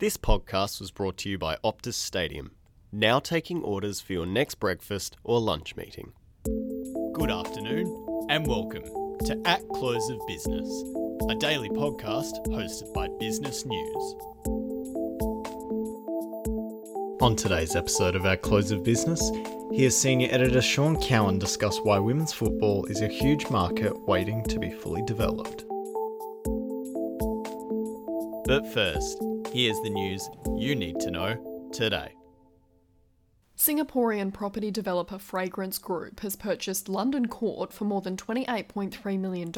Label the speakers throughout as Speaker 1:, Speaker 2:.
Speaker 1: This podcast was brought to you by Optus Stadium, now taking orders for your next breakfast or lunch meeting.
Speaker 2: Good afternoon and welcome to At Close of Business, a daily podcast hosted by Business News.
Speaker 1: On today's episode of At Close of Business, here's senior editor Sean Cowan discuss why women's football is a huge market waiting to be fully developed. But first, here's the news you need to know today.
Speaker 3: Singaporean property developer Fragrance Group has purchased London Court for more than $28.3 million,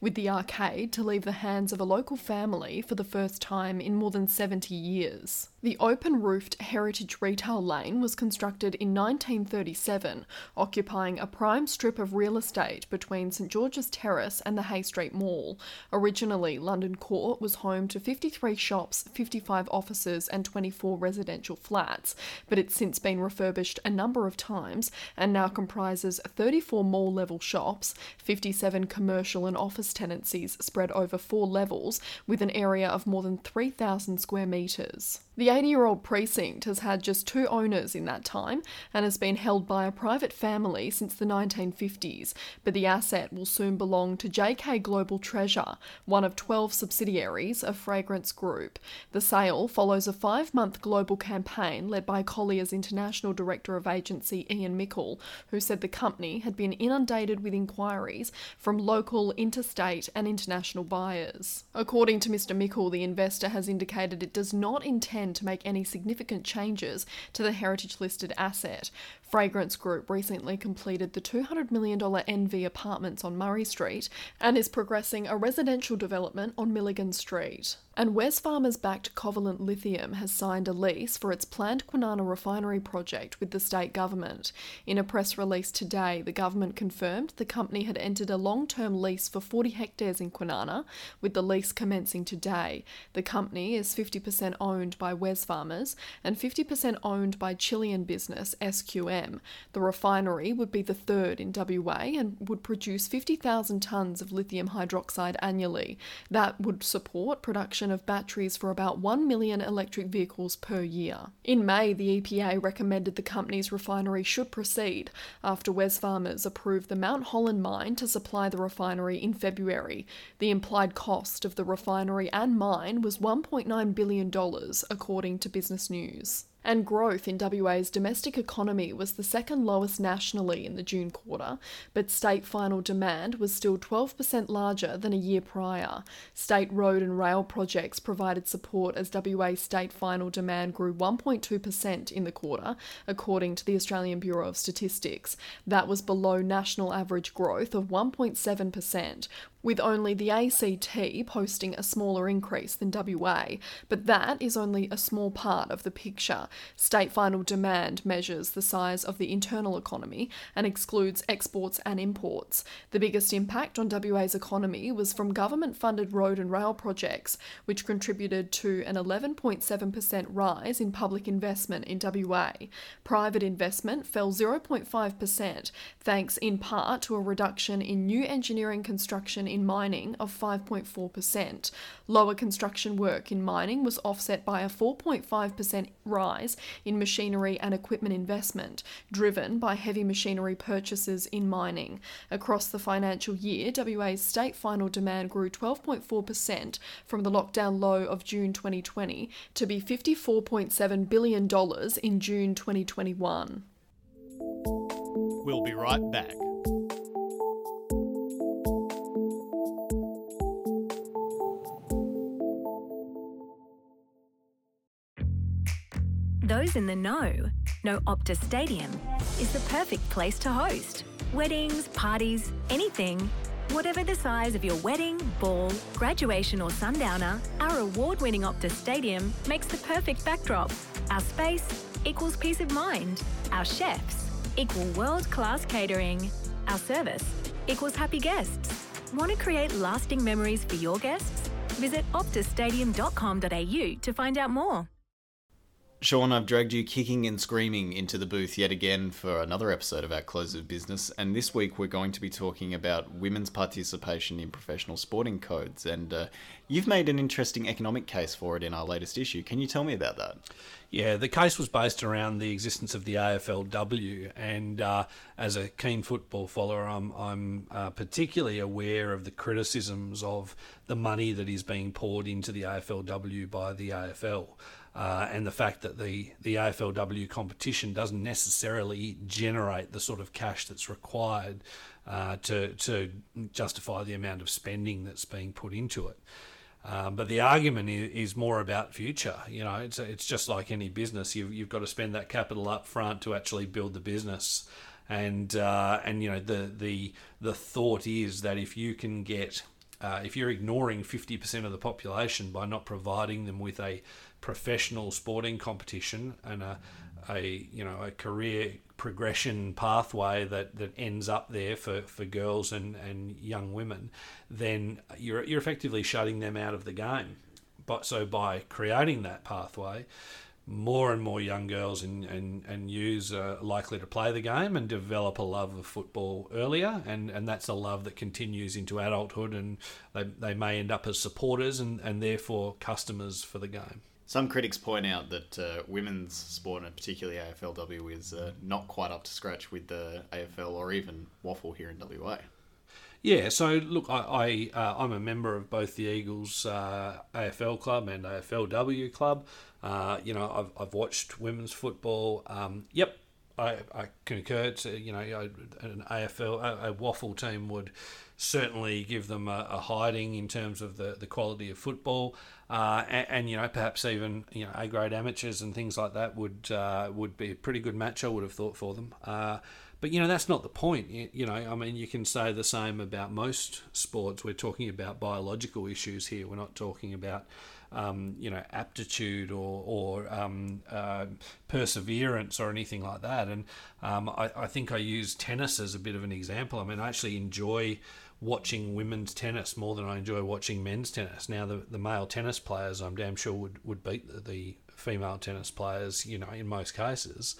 Speaker 3: with the arcade to leave the hands of a local family for the first time in more than 70 years. The open roofed heritage retail lane was constructed in 1937, occupying a prime strip of real estate between St George's Terrace and the Hay Street Mall. Originally, London Court was home to 53 shops, 55 offices, and 24 residential flats, but it's since been refurbished a number of times and now comprises 34 mall level shops, 57 commercial and office tenancies spread over four levels, with an area of more than 3,000 square metres. The 80 year old precinct has had just two owners in that time and has been held by a private family since the 1950s, but the asset will soon belong to JK Global Treasure, one of 12 subsidiaries of Fragrance Group. The sale follows a five month global campaign led by Colliers International Director of Agency Ian Mickle, who said the company had been inundated with inquiries from local, interstate, and international buyers. According to Mr. Mickle, the investor has indicated it does not intend to make any significant changes to the heritage listed asset. Fragrance Group recently completed the $200 million NV apartments on Murray Street and is progressing a residential development on Milligan Street. And Wesfarmers backed Covalent Lithium has signed a lease for its planned Kwinana refinery project with the state government. In a press release today, the government confirmed the company had entered a long term lease for 40 hectares in Kwinana, with the lease commencing today. The company is 50% owned by Wesfarmers and 50% owned by Chilean business SQM. The refinery would be the third in WA and would produce 50,000 tonnes of lithium hydroxide annually. That would support production of batteries for about 1 million electric vehicles per year. In May, the EPA recommended the company's refinery should proceed after Wesfarmers approved the Mount Holland mine to supply the refinery in February. The implied cost of the refinery and mine was $1.9 billion, according to Business News and growth in WA's domestic economy was the second lowest nationally in the June quarter, but state final demand was still 12% larger than a year prior. State road and rail projects provided support as WA state final demand grew 1.2% in the quarter, according to the Australian Bureau of Statistics. That was below national average growth of 1.7%, with only the ACT posting a smaller increase than WA, but that is only a small part of the picture. State final demand measures the size of the internal economy and excludes exports and imports. The biggest impact on WA's economy was from government funded road and rail projects, which contributed to an 11.7% rise in public investment in WA. Private investment fell 0.5%, thanks in part to a reduction in new engineering construction in mining of 5.4%. Lower construction work in mining was offset by a 4.5% rise in machinery and equipment investment, driven by heavy machinery purchases in mining. Across the financial year, WA's state final demand grew 12.4% from the lockdown low of June 2020 to be $54.7 billion in June 2021.
Speaker 2: We'll be right back.
Speaker 4: In the know know Optus Stadium is the perfect place to host weddings, parties, anything. Whatever the size of your wedding, ball, graduation, or sundowner, our award winning Optus Stadium makes the perfect backdrop. Our space equals peace of mind. Our chefs equal world class catering. Our service equals happy guests. Want to create lasting memories for your guests? Visit optusstadium.com.au to find out more.
Speaker 1: Sean, I've dragged you kicking and screaming into the booth yet again for another episode of our Close of Business. And this week we're going to be talking about women's participation in professional sporting codes. And uh, you've made an interesting economic case for it in our latest issue. Can you tell me about that?
Speaker 5: Yeah, the case was based around the existence of the AFLW, and uh, as a keen football follower, I'm, I'm uh, particularly aware of the criticisms of the money that is being poured into the AFLW by the AFL uh, and the fact that the, the AFLW competition doesn't necessarily generate the sort of cash that's required uh, to, to justify the amount of spending that's being put into it. Um, but the argument is, more about future. You know, it's it's just like any business. You've you've got to spend that capital up front to actually build the business, and uh, and you know the the the thought is that if you can get uh, if you're ignoring 50% of the population by not providing them with a professional sporting competition and a, a you know a career progression pathway that, that ends up there for, for girls and, and young women, then you're you're effectively shutting them out of the game. But so by creating that pathway, more and more young girls and, and, and youths are likely to play the game and develop a love of football earlier and, and that's a love that continues into adulthood and they, they may end up as supporters and, and therefore customers for the game.
Speaker 1: Some critics point out that uh, women's sport, and particularly AFLW, is uh, not quite up to scratch with the AFL or even WAFL here in WA.
Speaker 5: Yeah, so look, I, I uh, I'm a member of both the Eagles uh, AFL club and AFLW club. Uh, you know, I've, I've watched women's football. Um, yep, I, I concur. To, you know, an AFL a, a WAFL team would certainly give them a, a, hiding in terms of the, the quality of football, uh, and, and, you know perhaps even you know A grade amateurs and things like that would uh, would be a pretty good match. I would have thought for them. Uh, but you know that's not the point. You, you, know, I mean, you can say the same about most sports. We're talking about biological issues here. We're not talking about um, you know aptitude or, or um, uh, perseverance or anything like that. And um, I, I, think I use tennis as a bit of an example. I mean, I actually enjoy watching women's tennis more than I enjoy watching men's tennis. Now, the, the male tennis players, I'm damn sure would, would beat the, the female tennis players, you know, in most cases.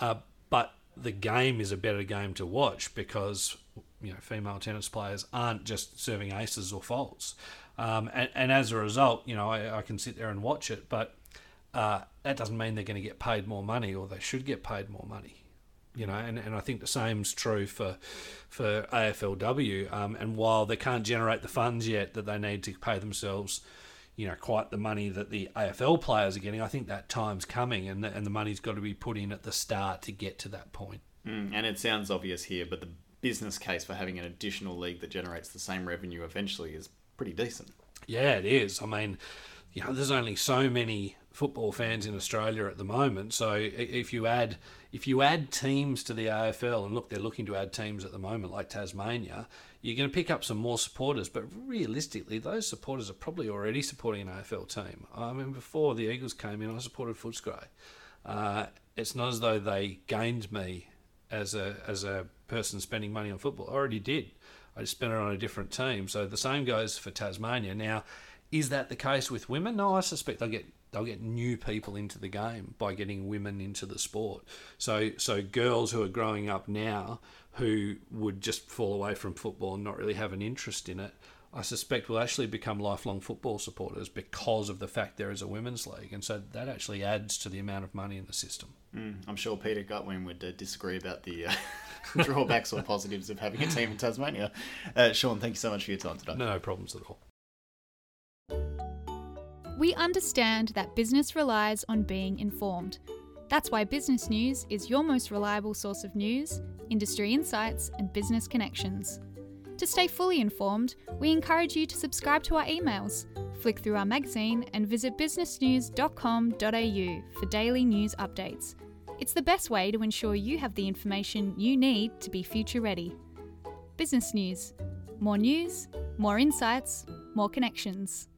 Speaker 5: Uh, but the game is a better game to watch because you know female tennis players aren't just serving aces or faults. Um, and, and, as a result, you know, I, I, can sit there and watch it, but uh, that doesn't mean they're going to get paid more money or they should get paid more money. You know, and, and I think the same's true for for AFLW. Um, and while they can't generate the funds yet that they need to pay themselves, you know, quite the money that the AFL players are getting, I think that time's coming, and the, and the money's got to be put in at the start to get to that point.
Speaker 1: Mm, and it sounds obvious here, but the business case for having an additional league that generates the same revenue eventually is pretty decent.
Speaker 5: Yeah, it is. I mean, you know, there's only so many football fans in Australia at the moment. So if you add if you add teams to the AFL, and look, they're looking to add teams at the moment, like Tasmania, you're going to pick up some more supporters. But realistically, those supporters are probably already supporting an AFL team. I mean, before the Eagles came in, I supported Footscray. Uh, it's not as though they gained me as a as a person spending money on football. I already did. I just spent it on a different team. So the same goes for Tasmania. Now, is that the case with women? No, I suspect they'll get they'll get new people into the game by getting women into the sport. So so girls who are growing up now who would just fall away from football and not really have an interest in it I suspect will actually become lifelong football supporters because of the fact there is a women's league, and so that actually adds to the amount of money in the system.
Speaker 1: Mm, I'm sure Peter Gutwein would uh, disagree about the uh, drawbacks or positives of having a team in Tasmania. Uh, Sean, thank you so much for your time today.
Speaker 5: No problems at all.
Speaker 6: We understand that business relies on being informed. That's why Business News is your most reliable source of news, industry insights, and business connections. To stay fully informed, we encourage you to subscribe to our emails, flick through our magazine, and visit businessnews.com.au for daily news updates. It's the best way to ensure you have the information you need to be future ready. Business News more news, more insights, more connections.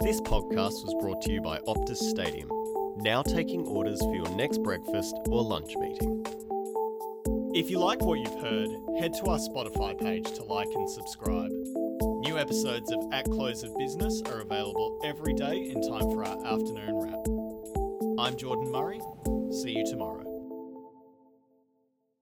Speaker 2: This podcast was brought to you by Optus Stadium now taking orders for your next breakfast or lunch meeting. If you like what you've heard, head to our Spotify page to like and subscribe.
Speaker 1: New episodes of At Close of Business are available every day in time for our afternoon wrap. I'm Jordan Murray. See you tomorrow.